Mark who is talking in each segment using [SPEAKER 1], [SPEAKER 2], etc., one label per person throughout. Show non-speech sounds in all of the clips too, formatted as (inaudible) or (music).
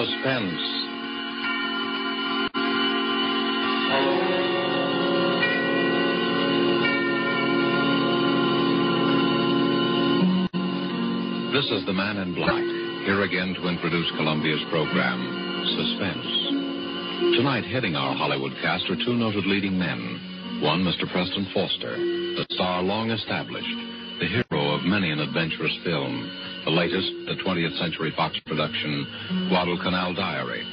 [SPEAKER 1] Suspense. This is the Man in Black, here again to introduce Columbia's program, Suspense. Tonight, heading our Hollywood cast are two noted leading men. One, Mr. Preston Foster, the star long established, the hero of many an adventurous film, the latest, the 20th Century Fox production, Guadalcanal Diary.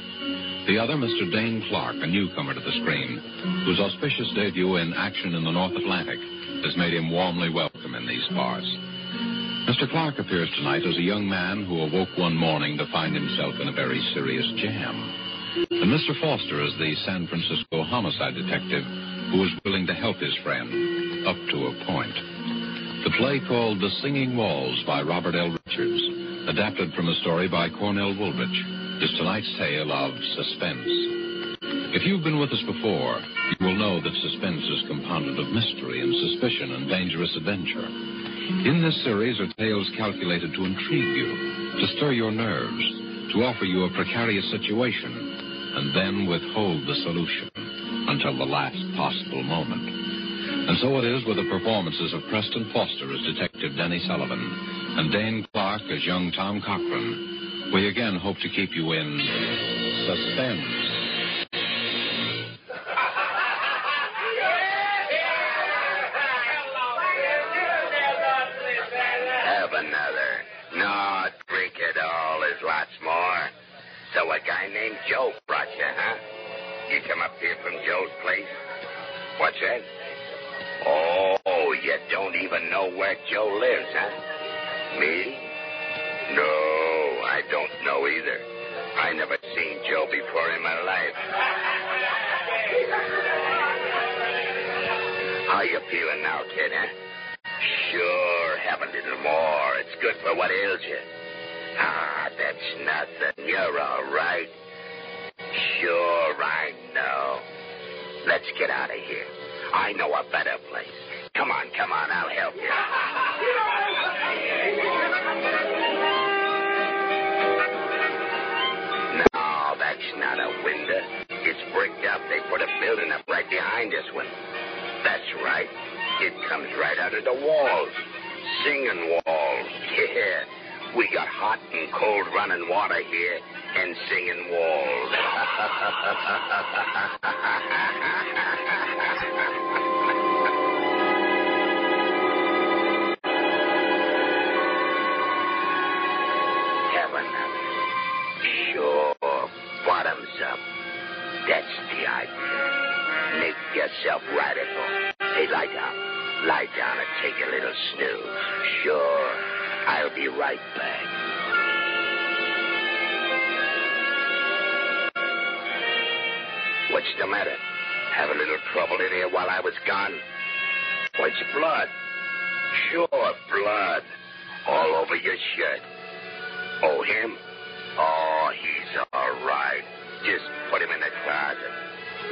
[SPEAKER 1] The other, Mr. Dane Clark, a newcomer to the screen, whose auspicious debut in Action in the North Atlantic has made him warmly welcome in these parts. Mr. Clark appears tonight as a young man who awoke one morning to find himself in a very serious jam. And Mr. Foster is the San Francisco homicide detective who is willing to help his friend up to a point. The play called The Singing Walls by Robert L. Richards, adapted from a story by Cornell Woolrich, is tonight's tale of suspense. If you've been with us before, you will know that suspense is compounded of mystery and suspicion and dangerous adventure. In this series are tales calculated to intrigue you, to stir your nerves, to offer you a precarious situation, and then withhold the solution until the last possible moment. And so it is with the performances of Preston Foster as Detective Denny Sullivan and Dane Clark as young Tom Cochran. We again hope to keep you in suspense.
[SPEAKER 2] All right. Sure, I know. Let's get out of here. I know a better place. Come on, come on, I'll help you. No, that's not a window. It's bricked up. They put a building up right behind this one. That's right. It comes right out of the walls. Singing walls. (laughs) Yeah. We got hot and cold running water here and singing walls. Heaven Sure. Bottoms up. That's the idea. Make yourself radical. Hey, lie down. Lie down and take a little snooze. Sure. I'll be right back. What's the matter? Have a little trouble in here while I was gone? What's blood? Sure, blood. All over your shirt. Oh, him? Oh, he's all right. Just put him in the closet.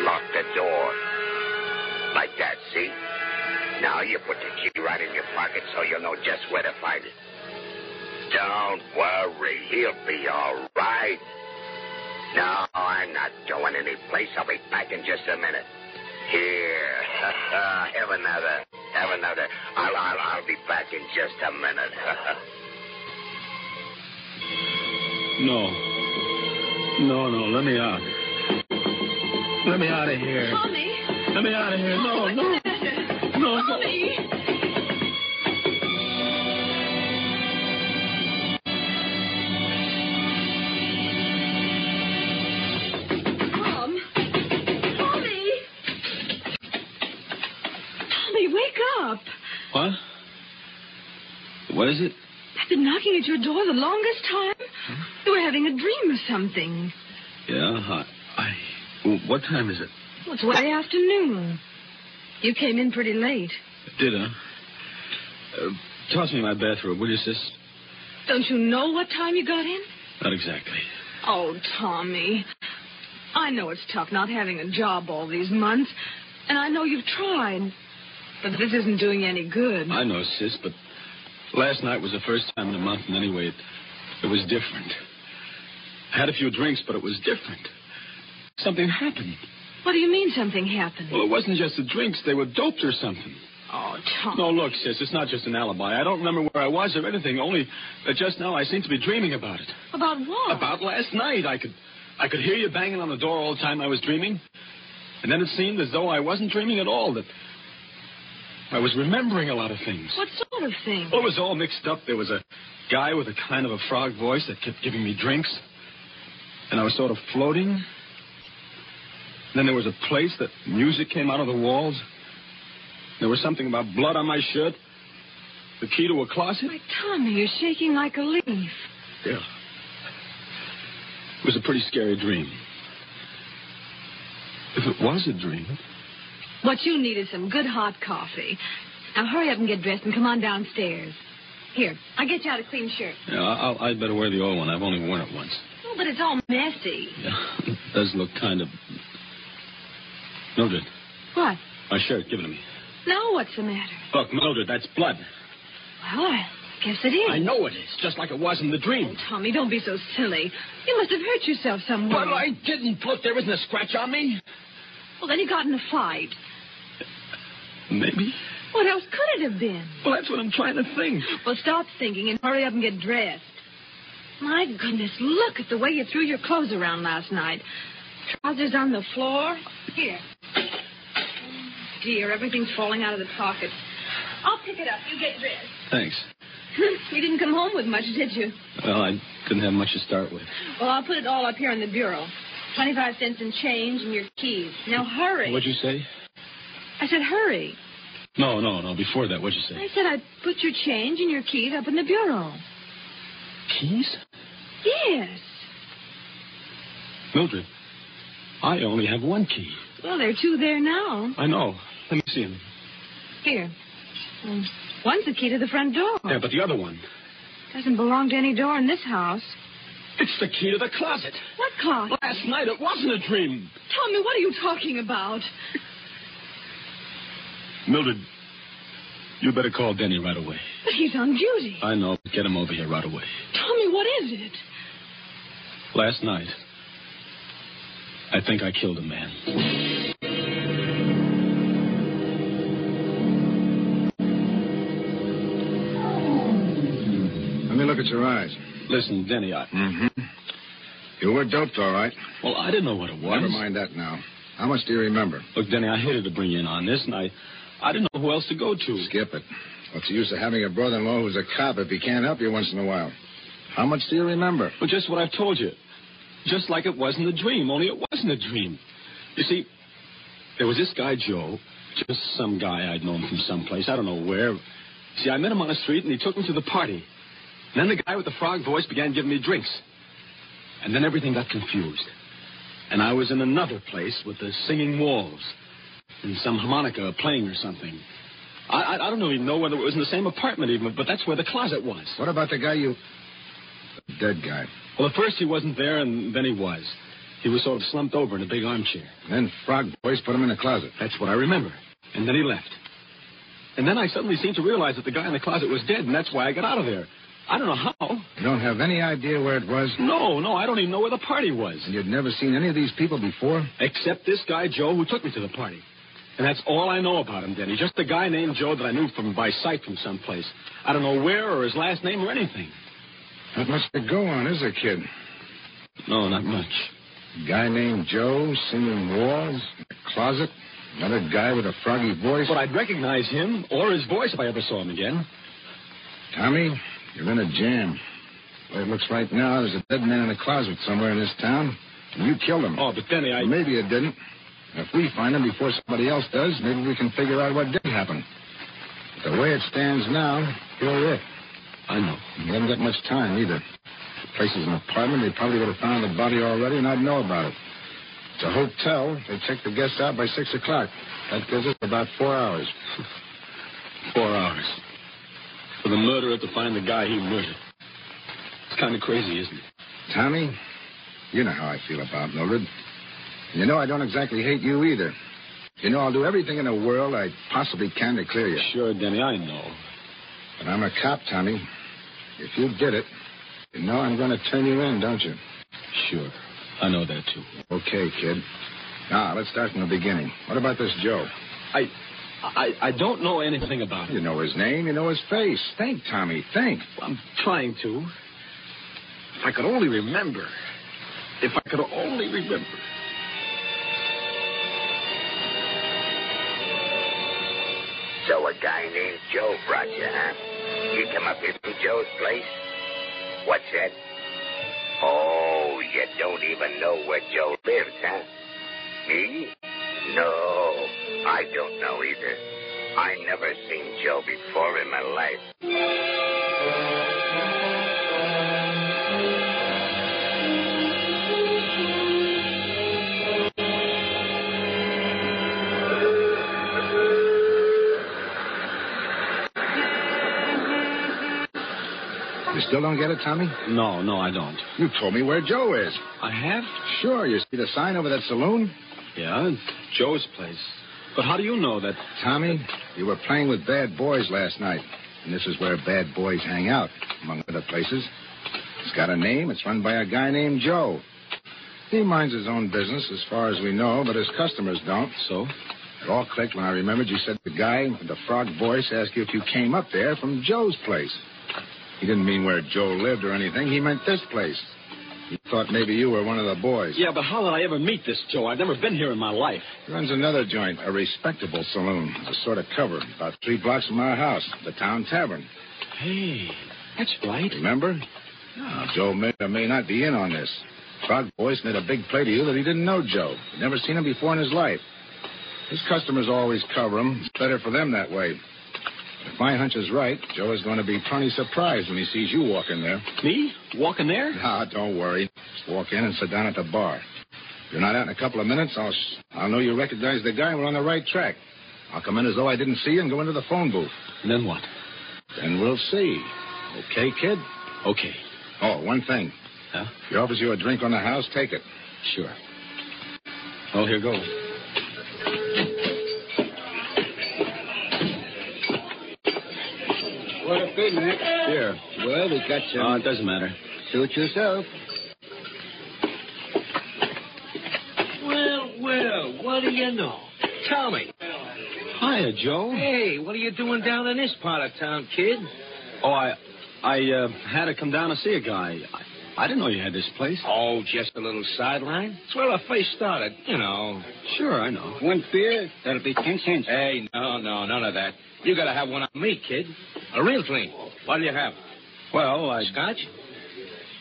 [SPEAKER 2] Lock the door. Like that, see? Now you put the key right in your pocket so you'll know just where to find it. Don't worry. He'll be all right. No, I'm not going any place. I'll be back in just a minute. Here. (laughs) have another. Have another. I'll, I'll, I'll be back in just a minute. (laughs)
[SPEAKER 3] No. No, no, let me out. Let me out of here.
[SPEAKER 4] Tommy!
[SPEAKER 3] Let me out of here. No, no. (laughs) No, no.
[SPEAKER 4] Tommy!
[SPEAKER 3] What? Is it?
[SPEAKER 4] I've been knocking at your door the longest time. You were having a dream or something.
[SPEAKER 3] Yeah, I. I well, what time is it?
[SPEAKER 4] Well, it's way afternoon. You came in pretty late.
[SPEAKER 3] Did I? Uh, toss me my bathrobe, will you, sis?
[SPEAKER 4] Don't you know what time you got in?
[SPEAKER 3] Not exactly.
[SPEAKER 4] Oh, Tommy. I know it's tough not having a job all these months, and I know you've tried. But this isn't doing any good.
[SPEAKER 3] I know, sis, but last night was the first time in a month, and anyway, it, it was different. I had a few drinks, but it was different. Something happened.
[SPEAKER 4] What do you mean something happened?
[SPEAKER 3] Well, it wasn't just the drinks. They were doped or something.
[SPEAKER 4] Oh, Tom.
[SPEAKER 3] No, look, sis, it's not just an alibi. I don't remember where I was or anything, only that just now I seem to be dreaming about it.
[SPEAKER 4] About what?
[SPEAKER 3] About last night. I could I could hear you banging on the door all the time I was dreaming. And then it seemed as though I wasn't dreaming at all, that I was remembering a lot of things.
[SPEAKER 4] What sort of things?
[SPEAKER 3] Well, it was all mixed up. There was a guy with a kind of a frog voice that kept giving me drinks. And I was sort of floating. Then there was a place that music came out of the walls. There was something about blood on my shirt. The key to a closet.
[SPEAKER 4] My Tommy, you're shaking like a leaf.
[SPEAKER 3] Yeah. It was a pretty scary dream. If it was a dream,
[SPEAKER 4] What you need is some good hot coffee. Now hurry up and get dressed and come on downstairs. Here, I'll get you out a clean shirt.
[SPEAKER 3] yeah, I'll, I'd better wear the old one. I've only worn it once.
[SPEAKER 4] Oh, but it's all messy.
[SPEAKER 3] Yeah, (laughs) it does look kind of. Mildred,
[SPEAKER 4] What?
[SPEAKER 3] my shirt, give it to me.
[SPEAKER 4] Now what's the matter?
[SPEAKER 3] Look, Mildred, that's blood.
[SPEAKER 4] Well, I guess it is.
[SPEAKER 3] I know it is, just like it was in the dream.
[SPEAKER 4] Oh, Tommy, don't be so silly. You must have hurt yourself somewhere.
[SPEAKER 3] But I didn't. Look, there isn't a scratch on me.
[SPEAKER 4] Well, then you got in a fight.
[SPEAKER 3] Maybe.
[SPEAKER 4] What else could it have been?
[SPEAKER 3] Well, that's what I'm trying to think.
[SPEAKER 4] Well, stop thinking and hurry up and get dressed. My goodness, look at the way you threw your clothes around last night. Trousers on the floor. Here. Oh, dear, everything's falling out of the pockets. I'll pick it up. You get dressed.
[SPEAKER 3] Thanks. (laughs)
[SPEAKER 4] you didn't come home with much, did you?
[SPEAKER 3] Well, I didn't have much to start with.
[SPEAKER 4] Well, I'll put it all up here on the bureau. 25 cents in change and your keys. Now hurry.
[SPEAKER 3] What'd you say?
[SPEAKER 4] I said hurry.
[SPEAKER 3] No, no, no. Before that, what'd you say?
[SPEAKER 4] I said I'd put your change and your keys up in the bureau.
[SPEAKER 3] Keys?
[SPEAKER 4] Yes.
[SPEAKER 3] Mildred, I only have one key.
[SPEAKER 4] Well, there are two there now.
[SPEAKER 3] I know. Let me see them.
[SPEAKER 4] Here. Mm, One's the key to the front door.
[SPEAKER 3] Yeah, but the other one.
[SPEAKER 4] Doesn't belong to any door in this house.
[SPEAKER 3] It's the key to the closet.
[SPEAKER 4] What closet?
[SPEAKER 3] Last night it wasn't a dream.
[SPEAKER 4] Tommy, what are you talking about?
[SPEAKER 3] Mildred, you better call Denny right away.
[SPEAKER 4] But he's on duty.
[SPEAKER 3] I know. Get him over here right away.
[SPEAKER 4] Tommy, what is it?
[SPEAKER 3] Last night, I think I killed a man.
[SPEAKER 5] Let me look at your eyes.
[SPEAKER 3] Listen, Denny, I.
[SPEAKER 5] Mm-hmm. You were doped, all right.
[SPEAKER 3] Well, I didn't know what it was.
[SPEAKER 5] Never mind that now. How much do you remember?
[SPEAKER 3] Look, Denny, I hated to bring you in on this, and I, I didn't know who else to go to.
[SPEAKER 5] Skip it. What's the use of having a brother-in-law who's a cop if he can't help you once in a while? How much do you remember?
[SPEAKER 3] Well, just what I've told you. Just like it wasn't a dream, only it wasn't a dream. You see, there was this guy, Joe, just some guy I'd known from someplace, I don't know where. See, I met him on the street, and he took me to the party. And then the guy with the frog voice began giving me drinks. And then everything got confused. And I was in another place with the singing walls and some harmonica playing or something. I, I, I don't even know whether it was in the same apartment even, but that's where the closet was.
[SPEAKER 5] What about the guy you... The dead guy.
[SPEAKER 3] Well, at first he wasn't there, and then he was. He was sort of slumped over in a big armchair.
[SPEAKER 5] Then Frog Boys put him in the closet.
[SPEAKER 3] That's what I remember. And then he left. And then I suddenly seemed to realize that the guy in the closet was dead, and that's why I got out of there. I don't know how.
[SPEAKER 5] You don't have any idea where it was?
[SPEAKER 3] No, no, I don't even know where the party was.
[SPEAKER 5] And you'd never seen any of these people before?
[SPEAKER 3] Except this guy, Joe, who took me to the party. And that's all I know about him, Denny. Just a guy named Joe that I knew from by sight from someplace. I don't know where or his last name or anything.
[SPEAKER 5] Not much to go on, is there, kid?
[SPEAKER 3] No, not much.
[SPEAKER 5] Guy named Joe, singing walls, a closet, another guy with a froggy voice.
[SPEAKER 3] But I'd recognize him or his voice if I ever saw him again.
[SPEAKER 5] Tommy, you're in a jam. Well, it looks right now there's a dead man in a closet somewhere in this town. And you killed him.
[SPEAKER 3] Oh, but Denny, I.
[SPEAKER 5] Maybe you didn't. If we find him before somebody else does, maybe we can figure out what did happen. But the way it stands now, you're it.
[SPEAKER 3] I know.
[SPEAKER 5] You haven't got much time either. The place is an apartment. They probably would have found the body already, and I'd know about it. It's a hotel. They check the guests out by 6 o'clock. That gives us about four hours. (laughs)
[SPEAKER 3] Four hours. For the murderer to find the guy he murdered. It's kind of crazy, isn't it?
[SPEAKER 5] Tommy, you know how I feel about Mildred. You know I don't exactly hate you either. You know I'll do everything in the world I possibly can to clear you.
[SPEAKER 3] Sure, Denny, I know.
[SPEAKER 5] But I'm a cop, Tommy. If you did it, you know I'm going to turn you in, don't you?
[SPEAKER 3] Sure. I know that, too.
[SPEAKER 5] Okay, kid. Now, let's start from the beginning. What about this Joe?
[SPEAKER 3] I, I, I don't know anything about him.
[SPEAKER 5] You know his name, you know his face. Think, Tommy, think.
[SPEAKER 3] I'm trying to. If I could only remember. If I could only remember.
[SPEAKER 2] So a guy named Joe brought you, huh? You come up here from Joe's place? What's that? Oh, you don't even know where Joe lives, huh? Me? No, I don't know either. I never seen Joe before in my life.
[SPEAKER 5] Still don't get it, Tommy?
[SPEAKER 3] No, no, I don't.
[SPEAKER 5] You told me where Joe is.
[SPEAKER 3] I have?
[SPEAKER 5] Sure, you see the sign over that saloon?
[SPEAKER 3] Yeah, Joe's place. But how do you know that?
[SPEAKER 5] Tommy, you were playing with bad boys last night. And this is where bad boys hang out, among other places. It's got a name. It's run by a guy named Joe. He minds his own business as far as we know, but his customers don't.
[SPEAKER 3] So?
[SPEAKER 5] It all clicked when I remembered you said the guy with the frog voice asked you if you came up there from Joe's place. He didn't mean where Joe lived or anything. He meant this place. He thought maybe you were one of the boys.
[SPEAKER 3] Yeah, but how did I ever meet this Joe? I've never been here in my life.
[SPEAKER 5] He runs another joint, a respectable saloon, a sort of cover, about three blocks from our house, the town tavern.
[SPEAKER 3] Hey, that's right.
[SPEAKER 5] Remember? Now, Joe may or may not be in on this. Frog Voice made a big play to you that he didn't know Joe. He'd never seen him before in his life. His customers always cover him. It's better for them that way. If my hunch is right, Joe is going to be plenty surprised when he sees you walk in there.
[SPEAKER 3] Me? Walking there?
[SPEAKER 5] Ah, don't worry. Just walk in and sit down at the bar. If you're not out in a couple of minutes, I'll, sh- I'll know you recognize the guy and we're on the right track. I'll come in as though I didn't see you and go into the phone booth.
[SPEAKER 3] And then what?
[SPEAKER 5] Then we'll see. Okay, kid?
[SPEAKER 3] Okay.
[SPEAKER 5] Oh, one thing.
[SPEAKER 3] Huh?
[SPEAKER 5] If he offers you a drink on the house, take it.
[SPEAKER 3] Sure. Well, here goes.
[SPEAKER 6] What a.
[SPEAKER 3] Here.
[SPEAKER 6] Well, we got some.
[SPEAKER 3] Oh, it doesn't matter.
[SPEAKER 6] Suit yourself. Well, well, what do you know? Tell me.
[SPEAKER 3] Hiya, Joe.
[SPEAKER 6] Hey, what are you doing down in this part of town, kid?
[SPEAKER 3] Oh, I, I uh, had to come down to see a guy. I, I didn't know you had this place.
[SPEAKER 6] Oh, just a little sideline. It's where I face started, you know.
[SPEAKER 3] Sure, I know.
[SPEAKER 6] One beer, that'll be ten cents. Hey, no, no, none of that. You gotta have one on me, kid. A real drink. What'll you have?
[SPEAKER 3] Well, I.
[SPEAKER 6] Scotch?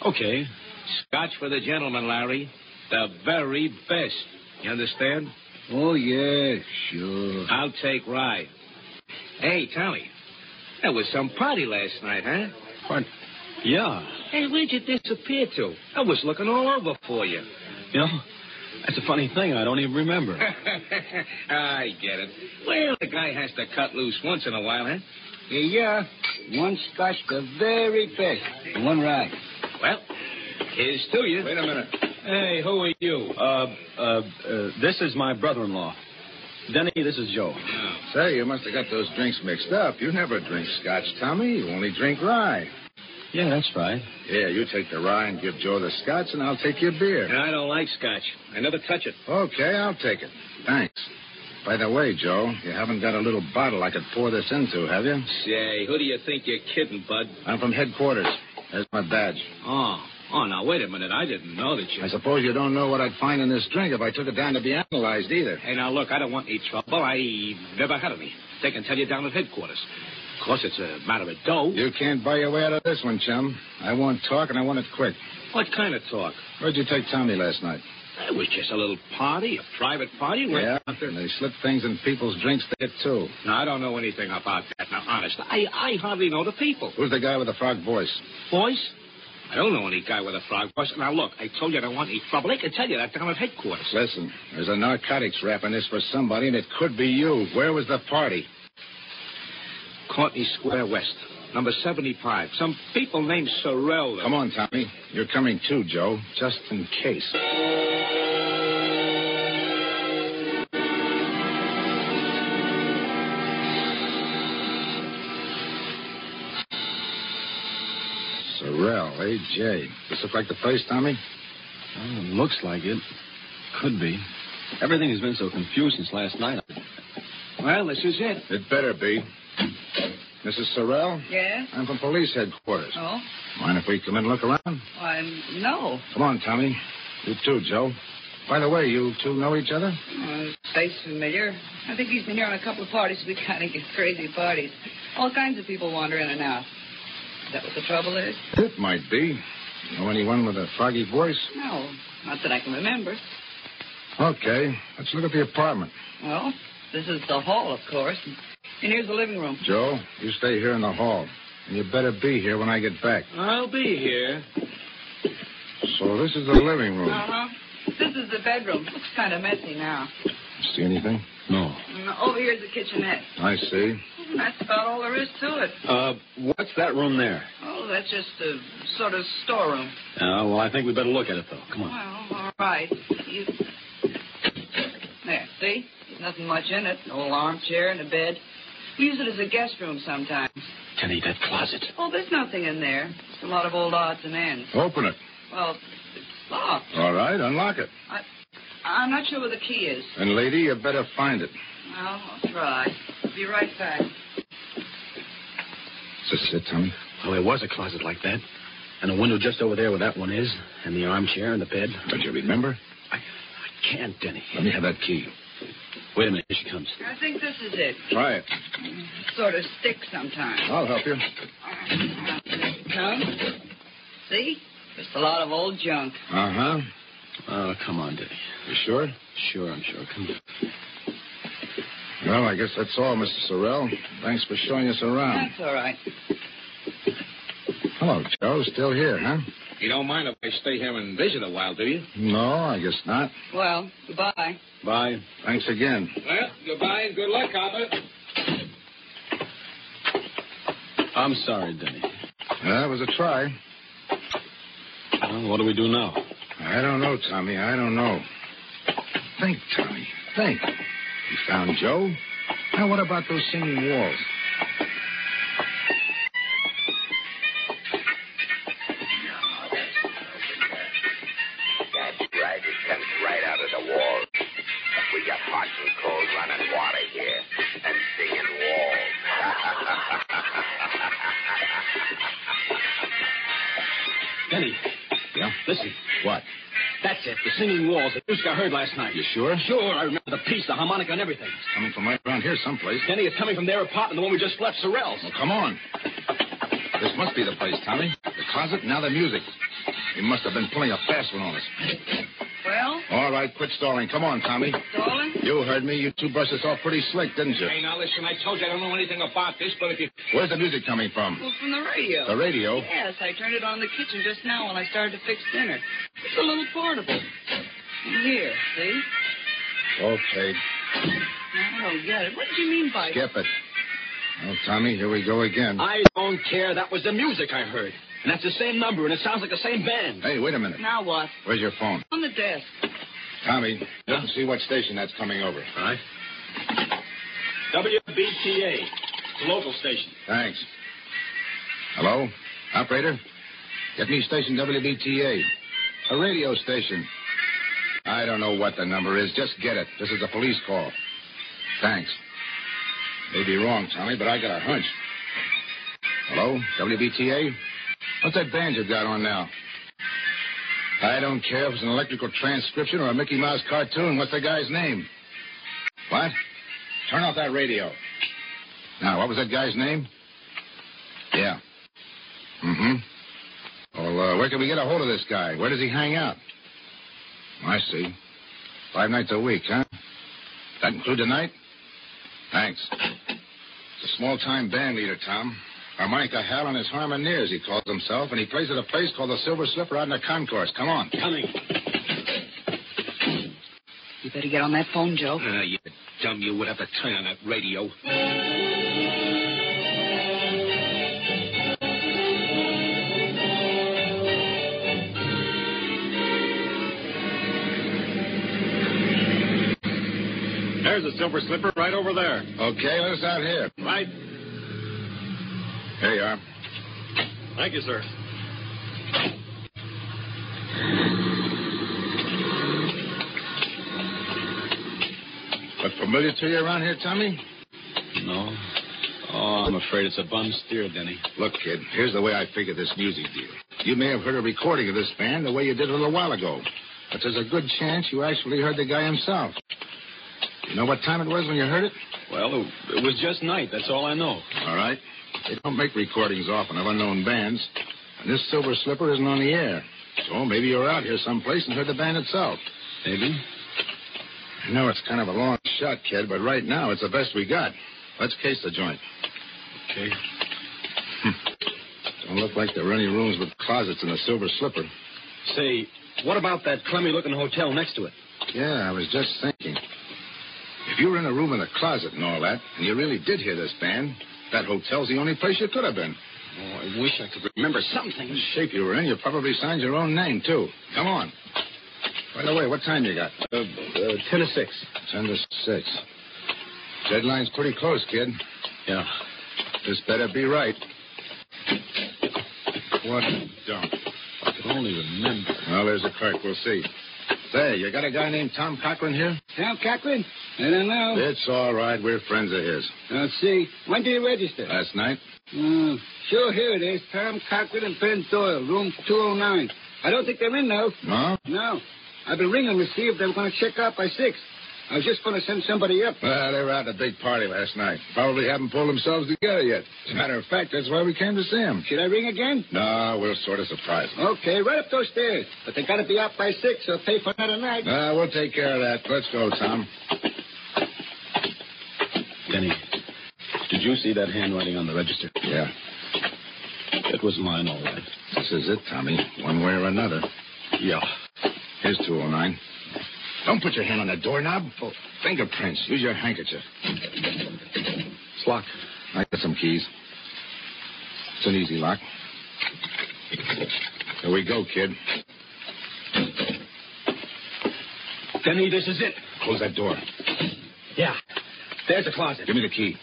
[SPEAKER 3] Okay.
[SPEAKER 6] Scotch for the gentleman, Larry. The very best. You understand?
[SPEAKER 7] Oh, yeah, sure.
[SPEAKER 6] I'll take rye. Hey, Tommy. There was some party last night, huh?
[SPEAKER 3] What? Yeah.
[SPEAKER 6] Hey, where'd you disappear to? I was looking all over for you.
[SPEAKER 3] You know, that's a funny thing. I don't even remember. (laughs)
[SPEAKER 6] I get it. Well, the guy has to cut loose once in a while, huh?
[SPEAKER 7] Yeah, one scotch the very best. And one rye.
[SPEAKER 6] Well, here's to you.
[SPEAKER 5] Wait a minute.
[SPEAKER 6] Hey, who are you?
[SPEAKER 3] Uh, uh, uh, this is my brother-in-law. Denny, this is Joe.
[SPEAKER 5] Say, you must have got those drinks mixed up. You never drink scotch, Tommy. You only drink rye.
[SPEAKER 3] Yeah, that's right.
[SPEAKER 5] Yeah, you take the rye and give Joe the scotch, and I'll take your beer.
[SPEAKER 6] I don't like scotch. I never touch it.
[SPEAKER 5] Okay, I'll take it. Thanks. By the way, Joe, you haven't got a little bottle I could pour this into, have you?
[SPEAKER 6] Say, who do you think you're kidding, bud?
[SPEAKER 5] I'm from headquarters. There's my badge.
[SPEAKER 6] Oh, oh, now wait a minute. I didn't know that you.
[SPEAKER 5] I suppose you don't know what I'd find in this drink if I took it down to be analyzed either.
[SPEAKER 6] Hey, now look, I don't want any trouble. I never had any. They can tell you down at headquarters. Of course, it's a matter of dough.
[SPEAKER 5] You can't buy your way out of this one, chum. I want talk, and I want it quick.
[SPEAKER 6] What kind of talk?
[SPEAKER 5] Where'd you take Tommy last night?
[SPEAKER 6] It was just a little party, a private party. Where
[SPEAKER 5] Yeah, and they slip things in people's drinks there, too.
[SPEAKER 6] Now, I don't know anything about that. Now, honest, I, I hardly know the people.
[SPEAKER 5] Who's the guy with the frog voice?
[SPEAKER 6] Voice? I don't know any guy with a frog voice. Now, look, I told you I don't want any trouble. They can tell you that down at headquarters.
[SPEAKER 5] Listen, there's a narcotics rap in this for somebody, and it could be you. Where was the party?
[SPEAKER 6] Courtney Square West, number 75. Some people named Sorrell.
[SPEAKER 5] Come on, Tommy. You're coming too, Joe, just in case. Sorrel, A.J. This look like the place, Tommy?
[SPEAKER 3] Well, it looks like it. Could be. Everything has been so confused since last night.
[SPEAKER 6] Well, this is it.
[SPEAKER 5] It better be. Mrs. Sorrel?
[SPEAKER 8] Yes?
[SPEAKER 5] I'm from police headquarters.
[SPEAKER 8] Oh?
[SPEAKER 5] Mind if we come in and look around?
[SPEAKER 8] Why, no.
[SPEAKER 5] Come on, Tommy. You too, Joe. By the way, you two know each other?
[SPEAKER 8] Uh, oh, his face familiar. I think he's been here on a couple of parties. We kind of get crazy parties. All kinds of people wander in and out. Is that what the trouble is?
[SPEAKER 5] It might be. Know anyone with a foggy voice?
[SPEAKER 8] No, not that I can remember.
[SPEAKER 5] Okay, let's look at the apartment.
[SPEAKER 8] Well, this is the hall, of course. And here's the living room.
[SPEAKER 5] Joe, you stay here in the hall. And you better be here when I get back.
[SPEAKER 6] I'll be here.
[SPEAKER 5] So this is the living room.
[SPEAKER 8] Uh-huh. This is the bedroom. Looks kind of messy now.
[SPEAKER 5] See anything?
[SPEAKER 3] No.
[SPEAKER 8] And over here's the kitchenette.
[SPEAKER 5] I see.
[SPEAKER 8] And That's about all there is to it.
[SPEAKER 3] Uh, what's that room there?
[SPEAKER 8] Oh, that's just a sort of storeroom.
[SPEAKER 3] Uh, well, I think we better look at it, though. Come on.
[SPEAKER 8] Well, all right. You... There, see? There's nothing much in it. An old armchair and a bed. We use it as a guest room sometimes.
[SPEAKER 3] Kenny, that closet.
[SPEAKER 8] Oh, there's nothing in there. It's a lot of old odds and ends.
[SPEAKER 5] Open it.
[SPEAKER 8] Well, it's locked.
[SPEAKER 5] All right, unlock it.
[SPEAKER 8] I, I'm not sure where the key is.
[SPEAKER 5] And, lady, you better find it.
[SPEAKER 8] Well, I'll try. Be right back.
[SPEAKER 5] Is this it, Tommy?
[SPEAKER 3] Well, there was a closet like that. And a window just over there where that one is. And the armchair and the bed.
[SPEAKER 5] Don't you remember?
[SPEAKER 3] I, I can't, Denny.
[SPEAKER 5] Let me have that key.
[SPEAKER 3] Wait a minute. Here she comes.
[SPEAKER 8] I think this is it.
[SPEAKER 5] Try it.
[SPEAKER 8] Sort of sticks sometimes.
[SPEAKER 5] I'll help you.
[SPEAKER 8] Come. See? Just a lot of old junk.
[SPEAKER 5] Uh huh.
[SPEAKER 3] Oh, come on, Denny.
[SPEAKER 5] You sure?
[SPEAKER 3] Sure, I'm sure. Come on.
[SPEAKER 5] Well, I guess that's all, Mr. Sorrell. Thanks for showing us around.
[SPEAKER 8] That's all right.
[SPEAKER 5] Hello, Joe. Still here, huh?
[SPEAKER 6] You don't mind if I stay here and visit a while, do you?
[SPEAKER 5] No, I guess not.
[SPEAKER 8] Well, goodbye.
[SPEAKER 3] Bye.
[SPEAKER 5] Thanks again.
[SPEAKER 6] Well, goodbye and good luck, Copper.
[SPEAKER 3] I'm sorry, Denny.
[SPEAKER 5] That was a try.
[SPEAKER 3] Well, what do we do now?
[SPEAKER 5] I don't know, Tommy. I don't know. Think, Tommy. Think. You found Joe? Now, what about those singing walls?
[SPEAKER 9] Singing walls.
[SPEAKER 3] The music I heard last night.
[SPEAKER 5] You sure?
[SPEAKER 3] Sure. I remember the piece, the harmonica, and everything.
[SPEAKER 5] It's coming from right around here someplace.
[SPEAKER 3] Denny, it's coming from their apartment, the one we just left, Sorrell's.
[SPEAKER 5] Well, come on. This must be the place, Tommy. The closet, now the music. He must have been pulling a fast one on us.
[SPEAKER 8] Well,
[SPEAKER 5] All right, quit stalling. Come on, Tommy.
[SPEAKER 8] darling?
[SPEAKER 5] You heard me. You two brushed us off pretty slick, didn't you?
[SPEAKER 6] Hey, now listen, I told you I don't know anything about this, but if you.
[SPEAKER 5] Where's the music coming from?
[SPEAKER 8] Well, from the radio.
[SPEAKER 5] The radio?
[SPEAKER 8] Yes, I turned it on in the kitchen just now when I started to fix dinner. It's a little portable. Here, see?
[SPEAKER 5] Okay.
[SPEAKER 8] I don't get it. What did you mean by
[SPEAKER 5] Skip it. Well, Tommy, here we go again.
[SPEAKER 3] I don't care. That was the music I heard. And that's the same number, and it sounds like the same band.
[SPEAKER 5] Hey, wait a minute.
[SPEAKER 8] Now what?
[SPEAKER 5] Where's your phone?
[SPEAKER 8] On the desk.
[SPEAKER 5] Tommy, look and see what station that's coming over.
[SPEAKER 3] All right. WBTA, the local station.
[SPEAKER 5] Thanks. Hello? Operator? Get me station WBTA. A radio station. I don't know what the number is. Just get it. This is a police call. Thanks. May be wrong, Tommy, but I got a hunch. Hello? WBTA? What's that band you've got on now? I don't care if it's an electrical transcription or a Mickey Mouse cartoon. What's the guy's name? What? Turn off that radio. Now, what was that guy's name? Yeah. Mm-hmm. Well, uh, where can we get a hold of this guy? Where does he hang out? I see. Five nights a week, huh? That include tonight? Thanks. It's a small-time band leader, Tom. Harmonica Hal and his Harmoneers, he calls himself, and he plays at a place called the Silver Slipper out in the concourse. Come on.
[SPEAKER 3] Coming.
[SPEAKER 8] You better get on that phone, Joe.
[SPEAKER 6] Uh, you dumb, you would have to turn on that radio.
[SPEAKER 3] There's a silver slipper right over there.
[SPEAKER 5] Okay, let us out here.
[SPEAKER 3] Right?
[SPEAKER 5] Here you are.
[SPEAKER 3] Thank you, sir.
[SPEAKER 5] But familiar to you around here, Tommy?
[SPEAKER 3] No. Oh, I'm afraid it's a bum steer, Denny.
[SPEAKER 5] Look, kid, here's the way I figure this music deal. You may have heard a recording of this band the way you did a little while ago. But there's a good chance you actually heard the guy himself. You know what time it was when you heard it?
[SPEAKER 3] Well, it was just night. That's all I know.
[SPEAKER 5] All right. They don't make recordings often of unknown bands. And this Silver Slipper isn't on the air. So maybe you're out here someplace and heard the band itself.
[SPEAKER 3] Maybe.
[SPEAKER 5] I know it's kind of a long shot, kid, but right now it's the best we got. Let's case the joint.
[SPEAKER 3] Okay. (laughs)
[SPEAKER 5] Don't look like there are any rooms with closets in the Silver Slipper.
[SPEAKER 3] Say, what about that crummy-looking hotel next to it?
[SPEAKER 5] Yeah, I was just thinking. If you were in a room in a closet and all that, and you really did hear this band, that hotel's the only place you could have been.
[SPEAKER 3] Oh, I wish I could remember something.
[SPEAKER 5] The shape you were in, you probably signed your own name, too. Come on. By the way, what time you got?
[SPEAKER 3] Uh, uh, ten to six.
[SPEAKER 5] Ten to six. Deadline's pretty close, kid.
[SPEAKER 3] Yeah.
[SPEAKER 5] This better be right. What a dump.
[SPEAKER 3] I can only remember.
[SPEAKER 5] Well, there's a clerk. We'll see. Say, you got a guy named Tom Cochran here?
[SPEAKER 7] Tom Cochran? I don't know.
[SPEAKER 5] It's all right. We're friends of his.
[SPEAKER 7] Let's see. When did you register?
[SPEAKER 5] Last night?
[SPEAKER 7] Uh, sure, here it is. Tom Cochran and Ben Doyle, room 209. I don't think they're in now.
[SPEAKER 5] No?
[SPEAKER 7] No. I've been ringing to see if they were going to check out by six. I was just going to send somebody up.
[SPEAKER 5] Well, they were out at a big party last night. Probably haven't pulled themselves together yet. As a matter of fact, that's why we came to see them.
[SPEAKER 7] Should I ring again?
[SPEAKER 5] No, we'll sort of surprise them.
[SPEAKER 7] Okay, right up those stairs. But they got to be out by six or pay for another night.
[SPEAKER 5] Uh, we'll take care of that. Let's go, Tom.
[SPEAKER 3] Denny, did you see that handwriting on the register?
[SPEAKER 5] Yeah.
[SPEAKER 3] It was mine, all right.
[SPEAKER 5] This is it, Tommy. One way or another.
[SPEAKER 3] Yeah.
[SPEAKER 5] Here's 209. Don't put your hand on that doorknob. Oh, fingerprints. Use your handkerchief.
[SPEAKER 3] It's locked.
[SPEAKER 5] I got some keys. It's an easy lock. Here we go, kid.
[SPEAKER 3] Denny, this is it.
[SPEAKER 5] Close that door.
[SPEAKER 3] Yeah. There's the closet.
[SPEAKER 5] Give me the key.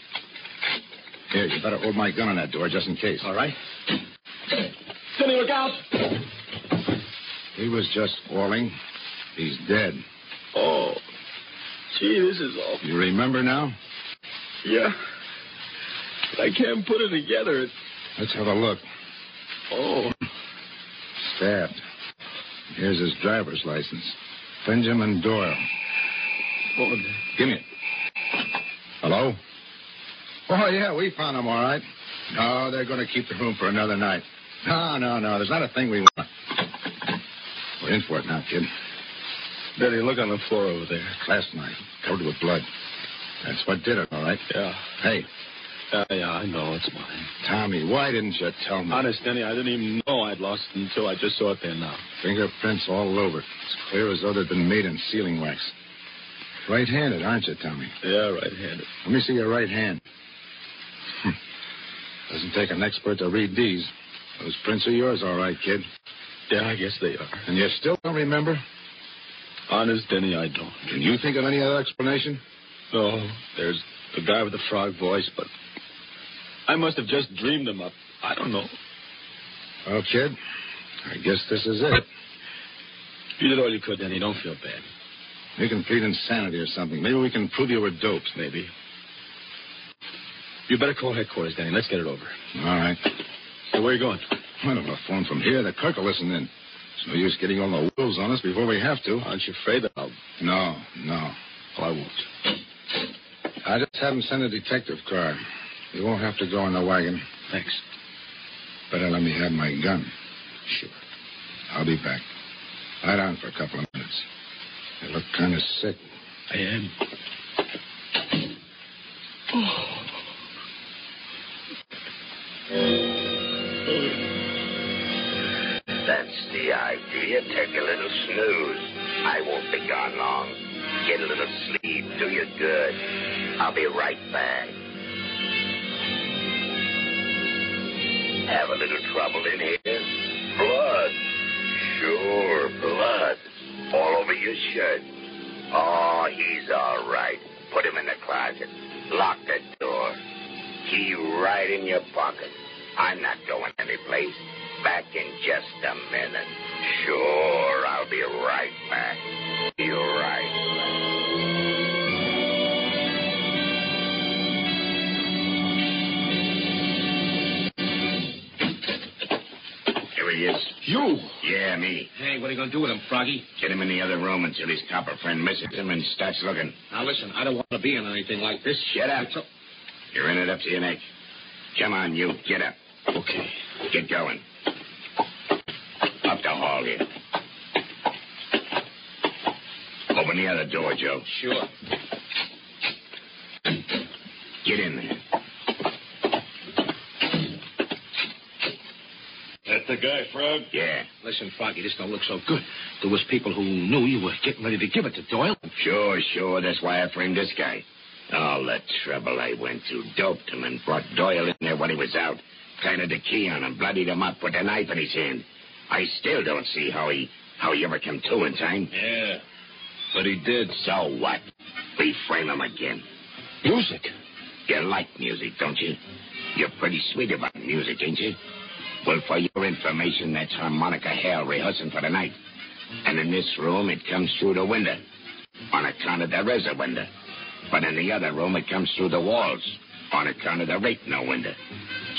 [SPEAKER 5] Here, you better hold my gun on that door just in case.
[SPEAKER 3] All right. Denny, look out.
[SPEAKER 5] He was just falling. He's dead.
[SPEAKER 3] Oh. Gee, this is awful.
[SPEAKER 5] You remember now?
[SPEAKER 3] Yeah. But I can't put it together. It...
[SPEAKER 5] Let's have a look.
[SPEAKER 3] Oh.
[SPEAKER 5] Stabbed. Here's his driver's license. Benjamin Doyle.
[SPEAKER 3] oh.
[SPEAKER 5] Give me it. Hello? Oh, yeah, we found them all right. No, they're going to keep the room for another night. No, no, no. There's not a thing we want. We're in for it now, kid.
[SPEAKER 3] Denny, look on the floor over there.
[SPEAKER 5] Last night, covered with blood. That's what did it, all right?
[SPEAKER 3] Yeah.
[SPEAKER 5] Hey,
[SPEAKER 3] Yeah, yeah, I know. It's mine.
[SPEAKER 5] Tommy, why didn't you tell me?
[SPEAKER 3] Honest, Denny, I didn't even know I'd lost it until I just saw it there now.
[SPEAKER 5] Fingerprints all over. It's clear as though they'd been made in sealing wax. Right-handed, aren't you, Tommy?
[SPEAKER 3] Yeah, right-handed.
[SPEAKER 5] Let me see your right hand. Hmm. Doesn't take an expert to read these. Those prints are yours, all right, kid.
[SPEAKER 3] Yeah, I guess they are.
[SPEAKER 5] And you still don't remember?
[SPEAKER 3] Honest, Denny, I don't.
[SPEAKER 5] Can you think of any other explanation?
[SPEAKER 3] No, there's the guy with the frog voice, but I must have just dreamed him up. I don't know.
[SPEAKER 5] Well, kid, I guess this is it.
[SPEAKER 3] You did all you could, Denny. Don't feel bad.
[SPEAKER 5] You can plead insanity or something. Maybe we can prove you were doped.
[SPEAKER 3] Maybe. You better call headquarters, Danny. Let's get it over.
[SPEAKER 5] All right.
[SPEAKER 3] So where are you going?
[SPEAKER 5] I don't know. Phone from here. The clerk will listen in. It's no use getting all the wheels on us before we have to.
[SPEAKER 3] Aren't you afraid that I'll...
[SPEAKER 5] No, no.
[SPEAKER 3] Oh, I won't.
[SPEAKER 5] I just have him send a detective car. You won't have to go in the wagon.
[SPEAKER 3] Thanks.
[SPEAKER 5] Better let me have my gun.
[SPEAKER 3] Sure.
[SPEAKER 5] I'll be back. Lie down for a couple of minutes. You look kind of sick.
[SPEAKER 3] I am.
[SPEAKER 2] That's the idea. Take a little snooze. I won't be gone long. Get a little sleep. Do you good. I'll be right back. Have a little trouble in here? Blood. Sure, blood. All over your shirt. Oh, he's all right. Put him in the closet. Lock the door. Key right in your pocket. I'm not going anyplace. Back in just a minute. Sure, I'll be right back. Be right Here he is.
[SPEAKER 3] You?
[SPEAKER 6] Hey, what are you going to do with him, Froggy?
[SPEAKER 2] Get him in the other room until his copper friend misses him and starts looking.
[SPEAKER 6] Now, listen, I don't want to be in anything like this.
[SPEAKER 2] Shut up.
[SPEAKER 6] A-
[SPEAKER 2] You're in it up to your neck. Come on, you. Get up.
[SPEAKER 3] Okay.
[SPEAKER 2] Get going. Up the hall here. Open the other door, Joe.
[SPEAKER 6] Sure.
[SPEAKER 2] Get in there.
[SPEAKER 10] That the guy, Frog?
[SPEAKER 2] Yeah.
[SPEAKER 6] Listen, Froggy, this don't look so good. There was people who knew you were getting ready to give it to Doyle.
[SPEAKER 2] Sure, sure. That's why I framed this guy. All the trouble I went through Doped him and brought Doyle in there when he was out. Planted the key on him, bloodied him up, put a knife in his hand. I still don't see how he how he ever came to in time.
[SPEAKER 10] Yeah. But he did.
[SPEAKER 2] So what? We frame him again.
[SPEAKER 3] Music.
[SPEAKER 2] You like music, don't you? You're pretty sweet about music, ain't you? Well, for your information, that's harmonica Hale rehearsing for the night. And in this room, it comes through the window. On account of there is a window. But in the other room, it comes through the walls. On account of there ain't no window.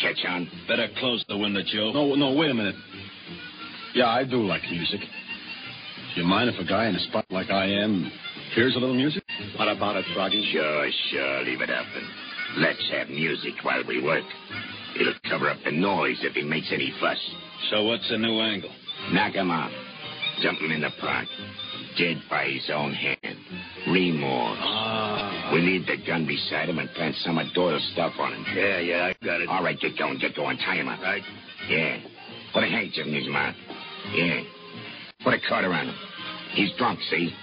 [SPEAKER 2] Catch on?
[SPEAKER 10] Better close the window, Joe.
[SPEAKER 3] No, no, wait a minute. Yeah, I do like music. Do you mind if a guy in a spot like I am hears a little music?
[SPEAKER 6] What about it, Froggy?
[SPEAKER 2] Sure, sure. Leave it up and let's have music while we work. It'll cover up the noise if he makes any fuss.
[SPEAKER 10] So what's the new angle?
[SPEAKER 2] Knock him off. Dump him in the park. Dead by his own hand. Remorse.
[SPEAKER 10] Ah.
[SPEAKER 2] We leave the gun beside him and plant some of Doyle's stuff on him.
[SPEAKER 10] Yeah, yeah, I got it.
[SPEAKER 2] All right, get going, get going. Tie him up.
[SPEAKER 10] Right.
[SPEAKER 2] Yeah. Put a handkerchief in his mouth. Yeah. Put a card around him. He's drunk, see?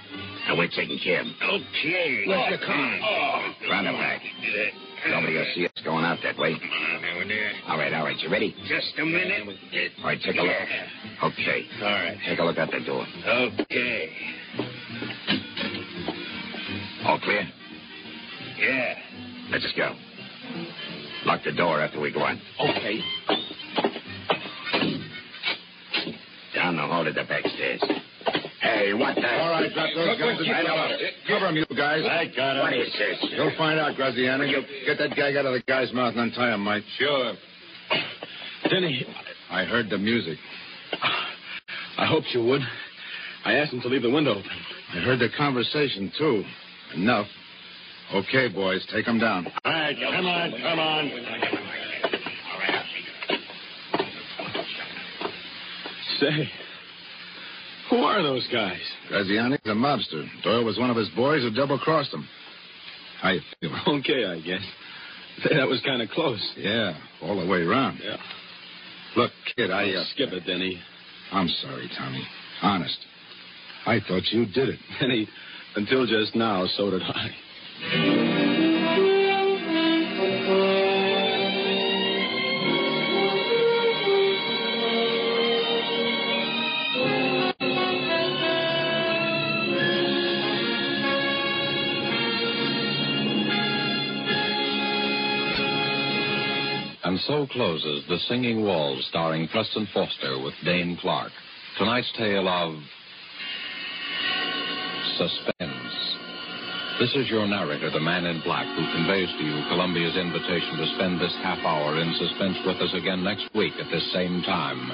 [SPEAKER 2] And we're taking care of him.
[SPEAKER 10] Okay.
[SPEAKER 2] Where's the car?
[SPEAKER 10] Oh.
[SPEAKER 2] Round him back. Nobody will see us going out that way.
[SPEAKER 10] Now we're there.
[SPEAKER 2] All right, all right. You ready?
[SPEAKER 10] Just a minute.
[SPEAKER 2] All right, take a look. Okay.
[SPEAKER 10] All right.
[SPEAKER 2] Take a look out the door.
[SPEAKER 10] Okay.
[SPEAKER 2] All clear?
[SPEAKER 10] Yeah.
[SPEAKER 2] Let's just go. Lock the door after we go on.
[SPEAKER 6] Okay.
[SPEAKER 2] Down the hall to the back stairs. Hey, what the?
[SPEAKER 5] All right, drop those guns and
[SPEAKER 2] I know.
[SPEAKER 5] Cover him, you guys.
[SPEAKER 10] I got it.
[SPEAKER 2] What is this?
[SPEAKER 5] You'll find out, Graziani. Get that gag out of the guy's mouth and untie him, Mike.
[SPEAKER 10] Sure.
[SPEAKER 3] Denny,
[SPEAKER 5] I heard the music.
[SPEAKER 3] I hoped you would. I asked him to leave the window open.
[SPEAKER 5] I heard the conversation, too. Enough. Okay, boys, take him down.
[SPEAKER 10] All right, come on, come on.
[SPEAKER 3] Say, who are those guys?
[SPEAKER 5] Graziani's a mobster. Doyle was one of his boys who double-crossed him. How you feel? (laughs)
[SPEAKER 3] Okay, I guess. That was kind of close.
[SPEAKER 5] Yeah, all the way around.
[SPEAKER 3] Yeah.
[SPEAKER 5] Look, kid, I... Uh,
[SPEAKER 3] Skip it, Denny.
[SPEAKER 5] I'm sorry, Tommy. Honest. I thought you did it.
[SPEAKER 3] Denny, until just now, so did I.
[SPEAKER 1] so closes The Singing Walls, starring Preston Foster with Dane Clark. Tonight's tale of suspense. This is your narrator, the man in black, who conveys to you Columbia's invitation to spend this half hour in suspense with us again next week at this same time.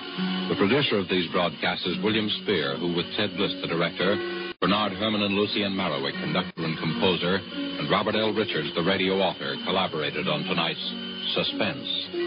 [SPEAKER 1] The producer of these broadcasts is William Spier, who, with Ted Bliss, the director, Bernard Herrmann and Lucien Moraweck, conductor and composer, and Robert L. Richards, the radio author, collaborated on tonight's Suspense.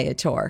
[SPEAKER 11] Viator.